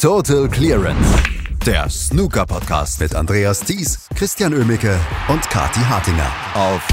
Total Clearance. Der Snooker-Podcast mit Andreas Thies, Christian Ömicke und Kati Hartinger auf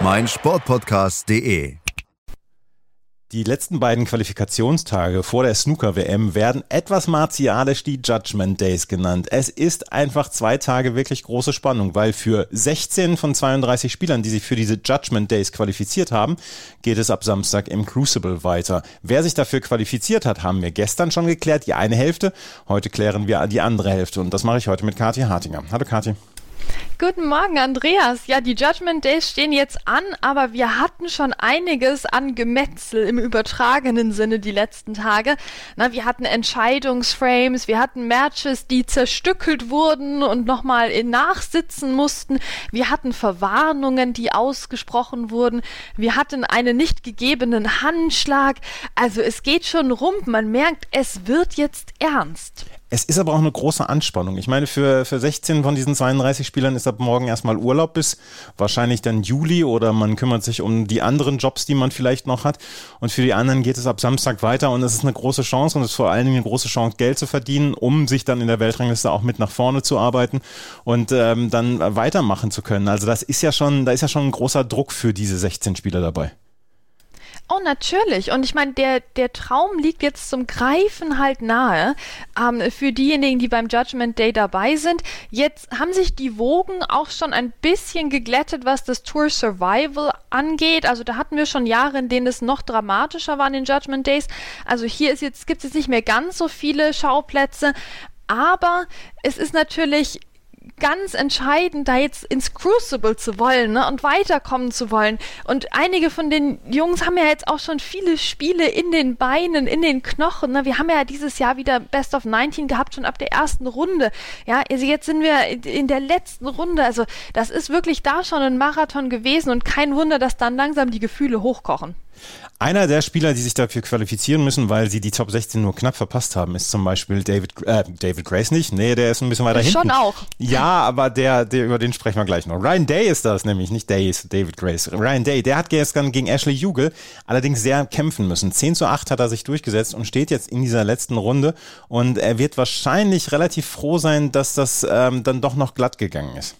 meinsportpodcast.de. Die letzten beiden Qualifikationstage vor der Snooker-WM werden etwas martialisch die Judgment Days genannt. Es ist einfach zwei Tage wirklich große Spannung, weil für 16 von 32 Spielern, die sich für diese Judgment Days qualifiziert haben, geht es ab Samstag im Crucible weiter. Wer sich dafür qualifiziert hat, haben wir gestern schon geklärt, die eine Hälfte. Heute klären wir die andere Hälfte und das mache ich heute mit Kathi Hartinger. Hallo Kathi. Guten Morgen, Andreas. Ja, die Judgment Days stehen jetzt an, aber wir hatten schon einiges an Gemetzel im übertragenen Sinne die letzten Tage. Na, wir hatten Entscheidungsframes, wir hatten Matches, die zerstückelt wurden und nochmal nachsitzen mussten. Wir hatten Verwarnungen, die ausgesprochen wurden. Wir hatten einen nicht gegebenen Handschlag. Also es geht schon rum. Man merkt, es wird jetzt ernst. Es ist aber auch eine große Anspannung. Ich meine, für, für 16 von diesen 32 Spielern ist ab morgen erstmal Urlaub bis wahrscheinlich dann Juli oder man kümmert sich um die anderen Jobs, die man vielleicht noch hat. Und für die anderen geht es ab Samstag weiter und es ist eine große Chance und es ist vor allen Dingen eine große Chance, Geld zu verdienen, um sich dann in der Weltrangliste auch mit nach vorne zu arbeiten und ähm, dann weitermachen zu können. Also das ist ja schon, da ist ja schon ein großer Druck für diese 16 Spieler dabei. Oh, natürlich. Und ich meine, der, der Traum liegt jetzt zum Greifen halt nahe ähm, für diejenigen, die beim Judgment Day dabei sind. Jetzt haben sich die Wogen auch schon ein bisschen geglättet, was das Tour Survival angeht. Also da hatten wir schon Jahre, in denen es noch dramatischer war in den Judgment Days. Also hier ist jetzt, gibt es jetzt nicht mehr ganz so viele Schauplätze. Aber es ist natürlich ganz entscheidend, da jetzt ins Crucible zu wollen ne, und weiterkommen zu wollen. Und einige von den Jungs haben ja jetzt auch schon viele Spiele in den Beinen, in den Knochen. Ne. Wir haben ja dieses Jahr wieder Best of 19 gehabt, schon ab der ersten Runde. Ja, also jetzt sind wir in der letzten Runde. Also das ist wirklich da schon ein Marathon gewesen und kein Wunder, dass dann langsam die Gefühle hochkochen. Einer der Spieler, die sich dafür qualifizieren müssen, weil sie die Top 16 nur knapp verpasst haben, ist zum Beispiel David, äh, David Grace nicht. Nee, der ist ein bisschen weiter hinten. Schon auch. Ja, aber der, der, über den sprechen wir gleich noch. Ryan Day ist das nämlich, nicht Day ist David Grace. Ryan Day, der hat gestern gegen Ashley Hugel allerdings sehr kämpfen müssen. 10 zu 8 hat er sich durchgesetzt und steht jetzt in dieser letzten Runde und er wird wahrscheinlich relativ froh sein, dass das ähm, dann doch noch glatt gegangen ist.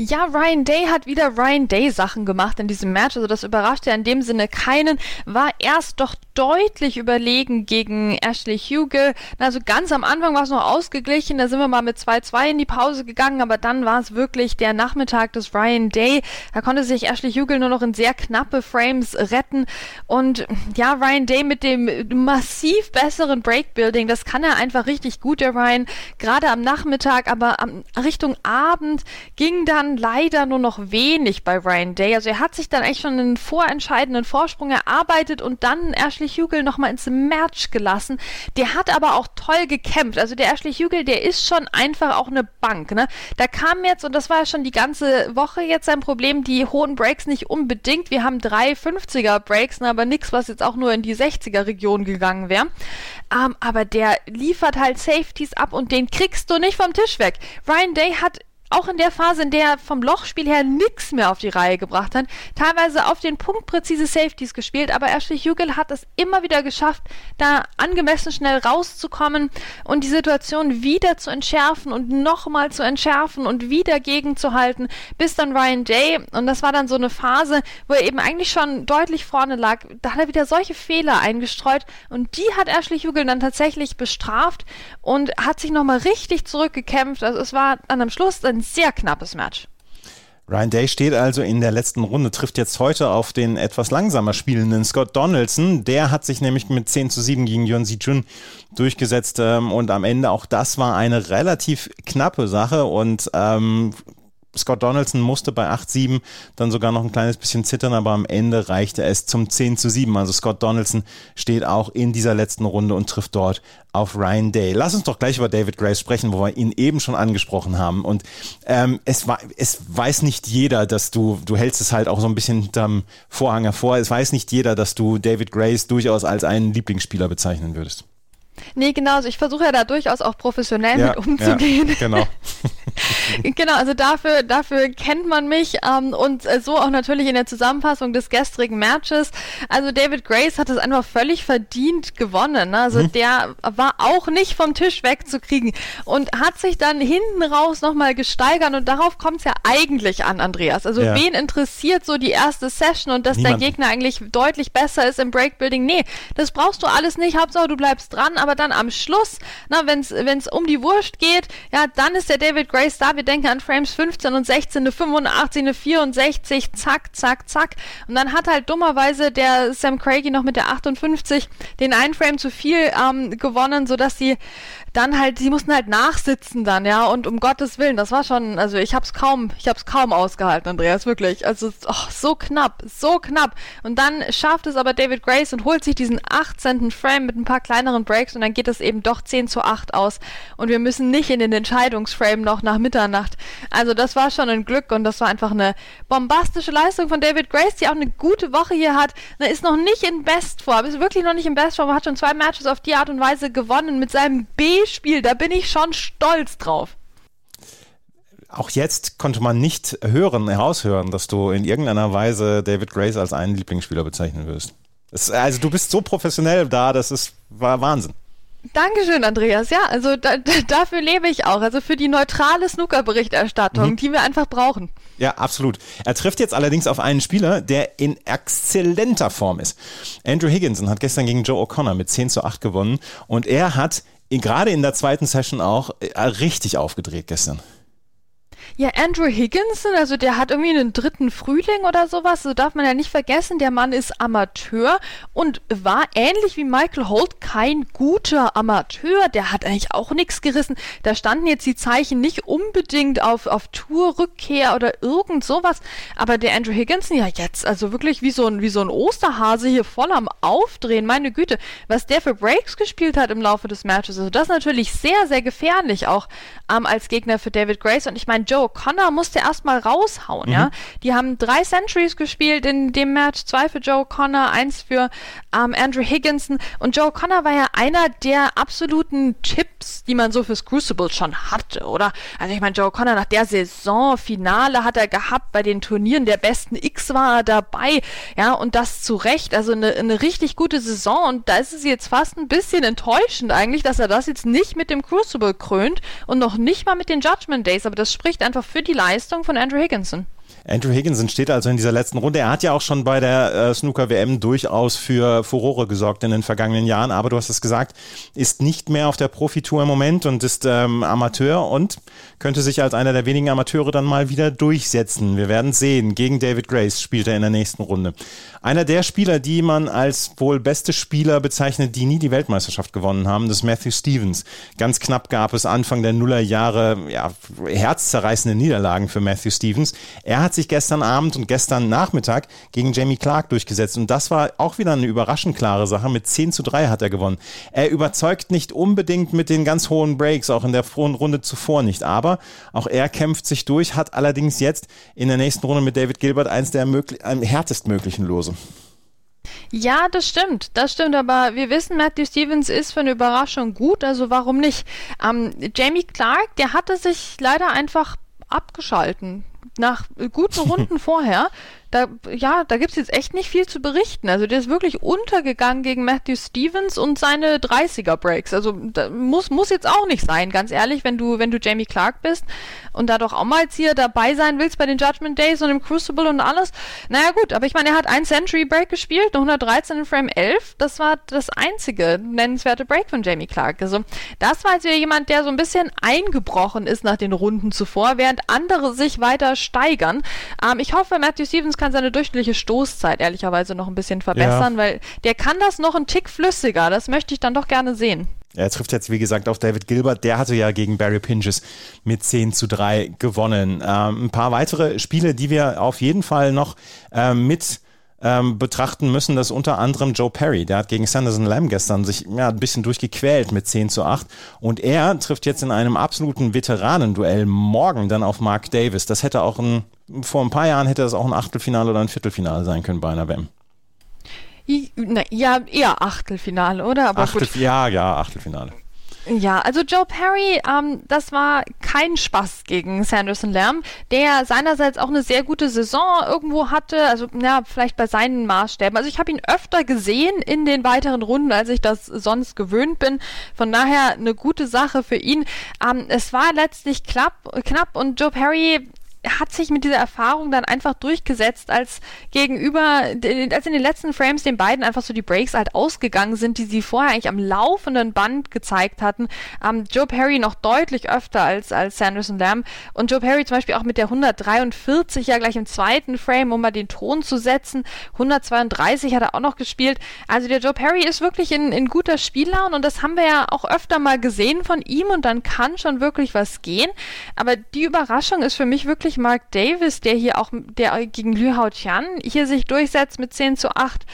Ja, Ryan Day hat wieder Ryan Day Sachen gemacht in diesem Match. Also das überrascht ja in dem Sinne keinen. War erst doch deutlich überlegen gegen Ashley Huge. Also ganz am Anfang war es noch ausgeglichen. Da sind wir mal mit 2-2 in die Pause gegangen. Aber dann war es wirklich der Nachmittag des Ryan Day. Da konnte sich Ashley Huge nur noch in sehr knappe Frames retten. Und ja, Ryan Day mit dem massiv besseren Breakbuilding, das kann er einfach richtig gut, der Ryan. Gerade am Nachmittag, aber am, Richtung Abend ging dann dann leider nur noch wenig bei Ryan Day. Also er hat sich dann echt schon einen vorentscheidenden Vorsprung erarbeitet und dann Ashley Hugel nochmal ins Match gelassen. Der hat aber auch toll gekämpft. Also der Ashley Hugel, der ist schon einfach auch eine Bank. Ne? Da kam jetzt, und das war ja schon die ganze Woche jetzt sein Problem, die hohen Breaks nicht unbedingt. Wir haben drei 50er Breaks, ne, aber nichts, was jetzt auch nur in die 60er Region gegangen wäre. Ähm, aber der liefert halt Safeties ab und den kriegst du nicht vom Tisch weg. Ryan Day hat auch in der Phase, in der er vom Lochspiel her nichts mehr auf die Reihe gebracht hat, teilweise auf den Punkt präzise Safeties gespielt, aber Ashley Hugel hat es immer wieder geschafft, da angemessen schnell rauszukommen und die Situation wieder zu entschärfen und nochmal zu entschärfen und wieder gegenzuhalten, bis dann Ryan Day, und das war dann so eine Phase, wo er eben eigentlich schon deutlich vorne lag, da hat er wieder solche Fehler eingestreut und die hat Ashley Hugel dann tatsächlich bestraft und hat sich nochmal richtig zurückgekämpft. Also es war dann am Schluss ein ein sehr knappes Match. Ryan Day steht also in der letzten Runde, trifft jetzt heute auf den etwas langsamer spielenden Scott Donaldson. Der hat sich nämlich mit 10 zu 7 gegen Yuan Jun durchgesetzt ähm, und am Ende auch das war eine relativ knappe Sache und ähm, Scott Donaldson musste bei 8-7 dann sogar noch ein kleines bisschen zittern, aber am Ende reichte es zum 10 zu 7. Also Scott Donaldson steht auch in dieser letzten Runde und trifft dort auf Ryan Day. Lass uns doch gleich über David Grace sprechen, wo wir ihn eben schon angesprochen haben. Und ähm, es, es weiß nicht jeder, dass du, du hältst es halt auch so ein bisschen hinterm Vorhang hervor, es weiß nicht jeder, dass du David Grace durchaus als einen Lieblingsspieler bezeichnen würdest. Nee, genau. Also ich versuche ja da durchaus auch professionell ja, mit umzugehen. Ja, genau. genau, also dafür, dafür kennt man mich ähm, und äh, so auch natürlich in der Zusammenfassung des gestrigen Matches. Also David Grace hat es einfach völlig verdient gewonnen. Ne? Also mhm. der war auch nicht vom Tisch wegzukriegen und hat sich dann hinten raus nochmal gesteigert und darauf kommt es ja eigentlich an, Andreas. Also ja. wen interessiert so die erste Session und dass Niemand. der Gegner eigentlich deutlich besser ist im Breakbuilding? Nee, das brauchst du alles nicht. Hauptsache du bleibst dran, aber dann am Schluss, wenn es um die Wurst geht, ja, dann ist der David Grace da. Wir denken an Frames 15 und 16, eine 85, eine 64, zack, zack, zack. Und dann hat halt dummerweise der Sam Craigie noch mit der 58 den einen Frame zu viel ähm, gewonnen, sodass sie dann halt, sie mussten halt nachsitzen dann, ja, und um Gottes Willen, das war schon, also ich hab's kaum, ich hab's kaum ausgehalten, Andreas, wirklich. Also oh, so knapp, so knapp. Und dann schafft es aber David Grace und holt sich diesen 18. Frame mit ein paar kleineren Breaks und dann geht es eben doch 10 zu 8 aus. Und wir müssen nicht in den Entscheidungsframe noch nach Mitternacht. Also das war schon ein Glück und das war einfach eine bombastische Leistung von David Grace, die auch eine gute Woche hier hat. Er ist noch nicht in Bestform, ist wirklich noch nicht in Bestform, hat schon zwei Matches auf die Art und Weise gewonnen mit seinem B-Spiel. Da bin ich schon stolz drauf auch jetzt konnte man nicht hören, heraushören, dass du in irgendeiner Weise David Grace als einen Lieblingsspieler bezeichnen wirst. Also du bist so professionell da, das ist war Wahnsinn. Dankeschön, Andreas. Ja, also da, dafür lebe ich auch. Also für die neutrale Snooker-Berichterstattung, mhm. die wir einfach brauchen. Ja, absolut. Er trifft jetzt allerdings auf einen Spieler, der in exzellenter Form ist. Andrew Higginson hat gestern gegen Joe O'Connor mit 10 zu 8 gewonnen und er hat gerade in der zweiten Session auch äh, richtig aufgedreht gestern. Ja, Andrew Higginson, also der hat irgendwie einen dritten Frühling oder sowas, so darf man ja nicht vergessen, der Mann ist Amateur und war ähnlich wie Michael Holt kein guter Amateur, der hat eigentlich auch nichts gerissen. Da standen jetzt die Zeichen nicht unbedingt auf, auf Tourrückkehr oder irgend sowas, aber der Andrew Higginson ja jetzt, also wirklich wie so ein, wie so ein Osterhase hier voll am Aufdrehen, meine Güte, was der für Breaks gespielt hat im Laufe des Matches, also das ist natürlich sehr, sehr gefährlich auch ähm, als Gegner für David Grace. Und ich meine, Joe O'Connor musste erstmal raushauen, mhm. ja. Die haben drei Centuries gespielt in dem Match, zwei für Joe O'Connor, eins für ähm, Andrew Higginson. Und Joe O'Connor war ja einer der absoluten Chips, die man so fürs Crucible schon hatte, oder? Also ich meine, Joe O'Connor nach der Saison, Finale hat er gehabt, bei den Turnieren der besten X war er dabei, ja, und das zu Recht, also eine, eine richtig gute Saison und da ist es jetzt fast ein bisschen enttäuschend eigentlich, dass er das jetzt nicht mit dem Crucible krönt und noch nicht mal mit den Judgment Days, aber das spricht einfach für die Leistung von Andrew Higginson. Andrew Higginson steht also in dieser letzten Runde. Er hat ja auch schon bei der äh, Snooker-WM durchaus für Furore gesorgt in den vergangenen Jahren, aber du hast es gesagt, ist nicht mehr auf der Profitour im Moment und ist ähm, Amateur und könnte sich als einer der wenigen Amateure dann mal wieder durchsetzen. Wir werden sehen. Gegen David Grace spielt er in der nächsten Runde. Einer der Spieler, die man als wohl beste Spieler bezeichnet, die nie die Weltmeisterschaft gewonnen haben, das ist Matthew Stevens. Ganz knapp gab es Anfang der Nullerjahre ja, herzzerreißende Niederlagen für Matthew Stevens. Er hat sich gestern Abend und gestern Nachmittag gegen Jamie Clark durchgesetzt und das war auch wieder eine überraschend klare Sache. Mit 10 zu 3 hat er gewonnen. Er überzeugt nicht unbedingt mit den ganz hohen Breaks, auch in der Runde zuvor nicht, aber auch er kämpft sich durch, hat allerdings jetzt in der nächsten Runde mit David Gilbert eins der möglich, härtestmöglichen Lose. Ja, das stimmt, das stimmt, aber wir wissen, Matthew Stevens ist für eine Überraschung gut, also warum nicht? Ähm, Jamie Clark, der hatte sich leider einfach abgeschalten. Nach guten Runden vorher da, ja, da gibt's jetzt echt nicht viel zu berichten. Also der ist wirklich untergegangen gegen Matthew Stevens und seine 30er Breaks. Also muss, muss jetzt auch nicht sein, ganz ehrlich, wenn du, wenn du Jamie Clark bist und da doch auch mal jetzt hier dabei sein willst bei den Judgment Days und im Crucible und alles. Naja gut, aber ich meine, er hat ein Century Break gespielt, eine 113 in Frame 11. Das war das einzige nennenswerte Break von Jamie Clark. Also das war jetzt wieder jemand, der so ein bisschen eingebrochen ist nach den Runden zuvor, während andere sich weiter steigern. Ähm, ich hoffe, Matthew Stevens kann seine durchschnittliche Stoßzeit ehrlicherweise noch ein bisschen verbessern, ja. weil der kann das noch ein Tick flüssiger. Das möchte ich dann doch gerne sehen. Er trifft jetzt, wie gesagt, auf David Gilbert. Der hatte ja gegen Barry Pinches mit 10 zu 3 gewonnen. Ähm, ein paar weitere Spiele, die wir auf jeden Fall noch ähm, mit ähm, betrachten müssen, dass unter anderem Joe Perry, der hat gegen Sanderson Lamb gestern sich ja, ein bisschen durchgequält mit 10 zu 8 und er trifft jetzt in einem absoluten Veteranenduell morgen dann auf Mark Davis. Das hätte auch ein, vor ein paar Jahren hätte das auch ein Achtelfinale oder ein Viertelfinale sein können bei einer WM. Ja, eher Achtelfinale, oder? Aber Achtel, gut. Ja, ja, Achtelfinale. Ja, also Joe Perry, ähm, das war kein Spaß gegen Sanderson Lamb, der seinerseits auch eine sehr gute Saison irgendwo hatte, also ja, vielleicht bei seinen Maßstäben. Also ich habe ihn öfter gesehen in den weiteren Runden, als ich das sonst gewöhnt bin. Von daher eine gute Sache für ihn. Ähm, es war letztlich knapp, knapp und Joe Perry hat sich mit dieser Erfahrung dann einfach durchgesetzt, als gegenüber, als in den letzten Frames den beiden einfach so die Breaks halt ausgegangen sind, die sie vorher eigentlich am laufenden Band gezeigt hatten. Ähm, Joe Perry noch deutlich öfter als, als Sanderson Lamb und Joe Perry zum Beispiel auch mit der 143 ja gleich im zweiten Frame, um mal den Ton zu setzen. 132 hat er auch noch gespielt. Also der Joe Perry ist wirklich in, in guter Spiellaune und das haben wir ja auch öfter mal gesehen von ihm und dann kann schon wirklich was gehen. Aber die Überraschung ist für mich wirklich Mark Davis, der hier auch der gegen Liu Hao Tian hier sich durchsetzt mit 10 zu 8.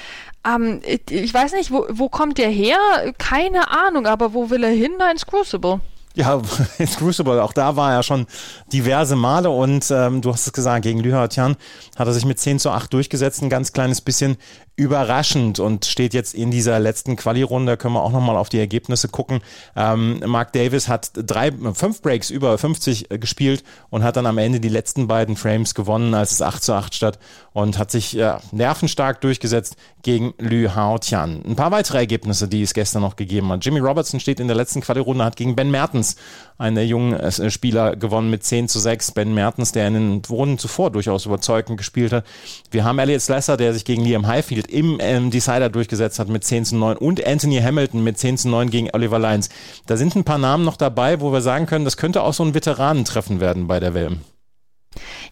Ähm, ich weiß nicht, wo, wo kommt der her? Keine Ahnung, aber wo will er hin? Ins Crucible. Ja, ins Crucible, auch da war er schon diverse Male und ähm, du hast es gesagt, gegen Liu Hao Tian hat er sich mit 10 zu 8 durchgesetzt, ein ganz kleines bisschen überraschend und steht jetzt in dieser letzten Quali-Runde. Können wir auch nochmal auf die Ergebnisse gucken. Ähm, Mark Davis hat drei, fünf Breaks über 50 gespielt und hat dann am Ende die letzten beiden Frames gewonnen, als es 8 zu 8 statt und hat sich ja, nervenstark durchgesetzt gegen Lü Hao Tian. Ein paar weitere Ergebnisse, die es gestern noch gegeben hat. Jimmy Robertson steht in der letzten Quali-Runde, hat gegen Ben Mertens, einen der jungen äh, Spieler, gewonnen mit 10 zu 6. Ben Mertens, der in den Runden zuvor durchaus überzeugend gespielt hat. Wir haben Elliot Slesser, der sich gegen Liam Highfield im ähm, Decider durchgesetzt hat mit 10 zu 9 und Anthony Hamilton mit 10 zu 9 gegen Oliver Lyons. Da sind ein paar Namen noch dabei, wo wir sagen können, das könnte auch so ein Veteranentreffen werden bei der WM.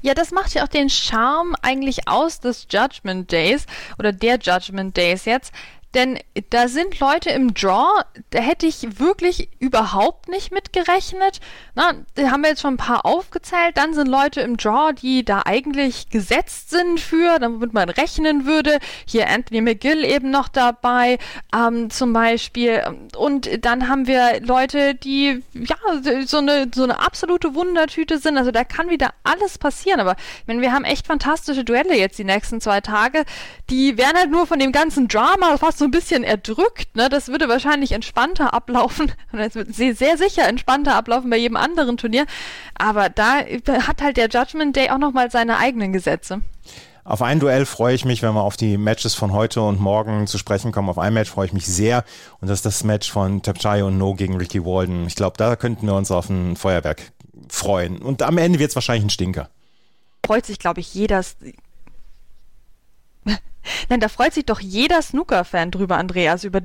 Ja, das macht ja auch den Charme eigentlich aus des Judgment Days oder der Judgment Days jetzt, denn da sind Leute im Draw, da hätte ich wirklich überhaupt nicht mit gerechnet. Na, da haben wir jetzt schon ein paar aufgezählt. Dann sind Leute im Draw, die da eigentlich gesetzt sind für, damit man rechnen würde. Hier Anthony McGill eben noch dabei, ähm, zum Beispiel. Und dann haben wir Leute, die ja so eine, so eine absolute Wundertüte sind. Also da kann wieder alles passieren. Aber ich meine, wir haben echt fantastische Duelle jetzt die nächsten zwei Tage. Die werden halt nur von dem ganzen Drama fast so ein bisschen erdrückt. Ne? Das würde wahrscheinlich entspannter ablaufen. Das wird sehr, sehr sicher entspannter ablaufen bei jedem anderen Turnier. Aber da hat halt der Judgment Day auch nochmal seine eigenen Gesetze. Auf ein Duell freue ich mich, wenn wir auf die Matches von heute und morgen zu sprechen kommen. Auf ein Match freue ich mich sehr und das ist das Match von Tapchai und No gegen Ricky Walden. Ich glaube, da könnten wir uns auf ein Feuerwerk freuen. Und am Ende wird es wahrscheinlich ein Stinker. Freut sich, glaube ich, jeder Nein, da freut sich doch jeder Snooker-Fan drüber, Andreas, über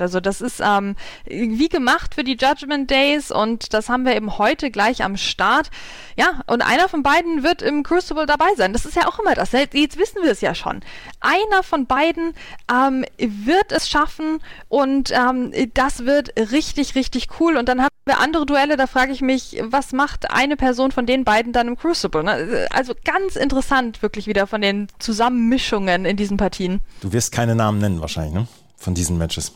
also das ist ähm, wie gemacht für die Judgment Days und das haben wir eben heute gleich am Start. Ja, und einer von beiden wird im Crucible dabei sein. Das ist ja auch immer das. Jetzt wissen wir es ja schon. Einer von beiden ähm, wird es schaffen und ähm, das wird richtig, richtig cool. Und dann haben wir andere Duelle, da frage ich mich, was macht eine Person von den beiden dann im Crucible? Ne? Also ganz interessant wirklich wieder von den Zusammenmischungen in diesen Partien. Du wirst keine Namen nennen wahrscheinlich, ne? Von diesen Matches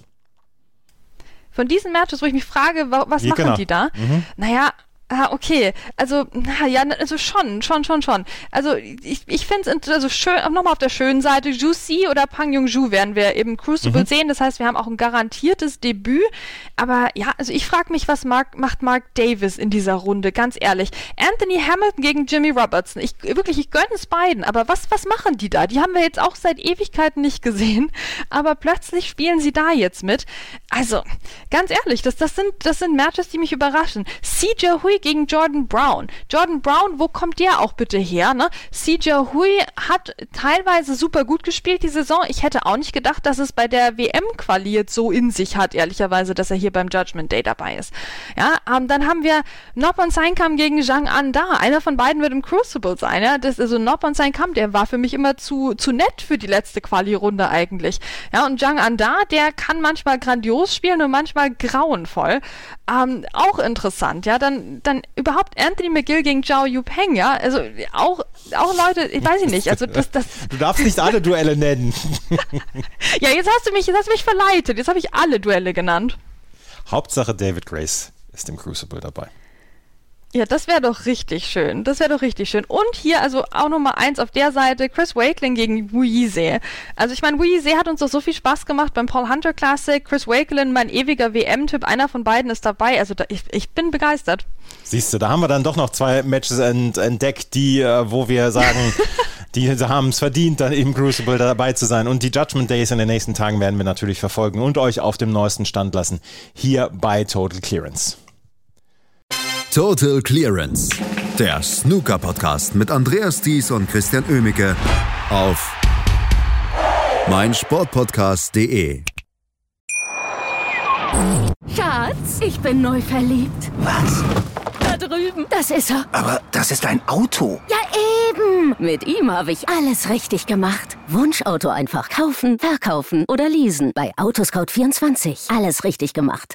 von diesen Matches, wo ich mich frage, was ja, machen genau. die da? Mhm. Naja, Ah, okay. Also, na, ja, also schon, schon, schon, schon. Also, ich, ich finde es also schön, nochmal auf der schönen Seite, Juicy oder Pang Yung-ju werden wir eben Crucible mhm. sehen. Das heißt, wir haben auch ein garantiertes Debüt. Aber ja, also ich frage mich, was Mark, macht Mark Davis in dieser Runde, ganz ehrlich. Anthony Hamilton gegen Jimmy Robertson. Ich, wirklich, ich gönne es beiden. Aber was, was machen die da? Die haben wir jetzt auch seit Ewigkeiten nicht gesehen. Aber plötzlich spielen sie da jetzt mit. Also, ganz ehrlich, das, das sind, das sind Matches, die mich überraschen. CJ Hui gegen Jordan Brown. Jordan Brown, wo kommt der auch bitte her? Ne? CJ Hui hat teilweise super gut gespielt die Saison. Ich hätte auch nicht gedacht, dass es bei der WM-Quali jetzt so in sich hat, ehrlicherweise, dass er hier beim Judgment Day dabei ist. Ja, ähm, dann haben wir Nopon Seinkam gegen Zhang An da. Einer von beiden wird im Crucible sein. Ja? Das, also Nopon Seinkam, der war für mich immer zu, zu nett für die letzte Quali-Runde eigentlich. Ja, und Zhang An da, der kann manchmal grandios spielen und manchmal grauenvoll. Ähm, auch interessant, ja. Dann, dann überhaupt Anthony McGill gegen Zhao Yupeng, ja. Also auch, auch Leute, ich weiß ich nicht. Also das, das du darfst nicht alle Duelle nennen. ja, jetzt hast du mich, jetzt hast du mich verleitet. Jetzt habe ich alle Duelle genannt. Hauptsache David Grace ist im Crucible dabei. Ja, das wäre doch richtig schön. Das wäre doch richtig schön. Und hier also auch Nummer eins auf der Seite Chris Wakeling gegen Yizhe. Also ich meine, Yizhe hat uns doch so viel Spaß gemacht beim Paul Hunter Classic. Chris Wakeling, mein ewiger WM-Tipp, einer von beiden ist dabei. Also da, ich, ich bin begeistert. Siehst du, da haben wir dann doch noch zwei Matches entdeckt, die, äh, wo wir sagen, die haben es verdient, dann im Crucible dabei zu sein. Und die Judgment Days in den nächsten Tagen werden wir natürlich verfolgen und euch auf dem neuesten Stand lassen. Hier bei Total Clearance. Total Clearance. Der Snooker-Podcast mit Andreas Thies und Christian Ömicke auf meinsportpodcast.de. Schatz, ich bin neu verliebt. Was? Da drüben. Das ist er. Aber das ist ein Auto. Ja, eben. Mit ihm habe ich alles richtig gemacht. Wunschauto einfach kaufen, verkaufen oder leasen. Bei Autoscout24. Alles richtig gemacht.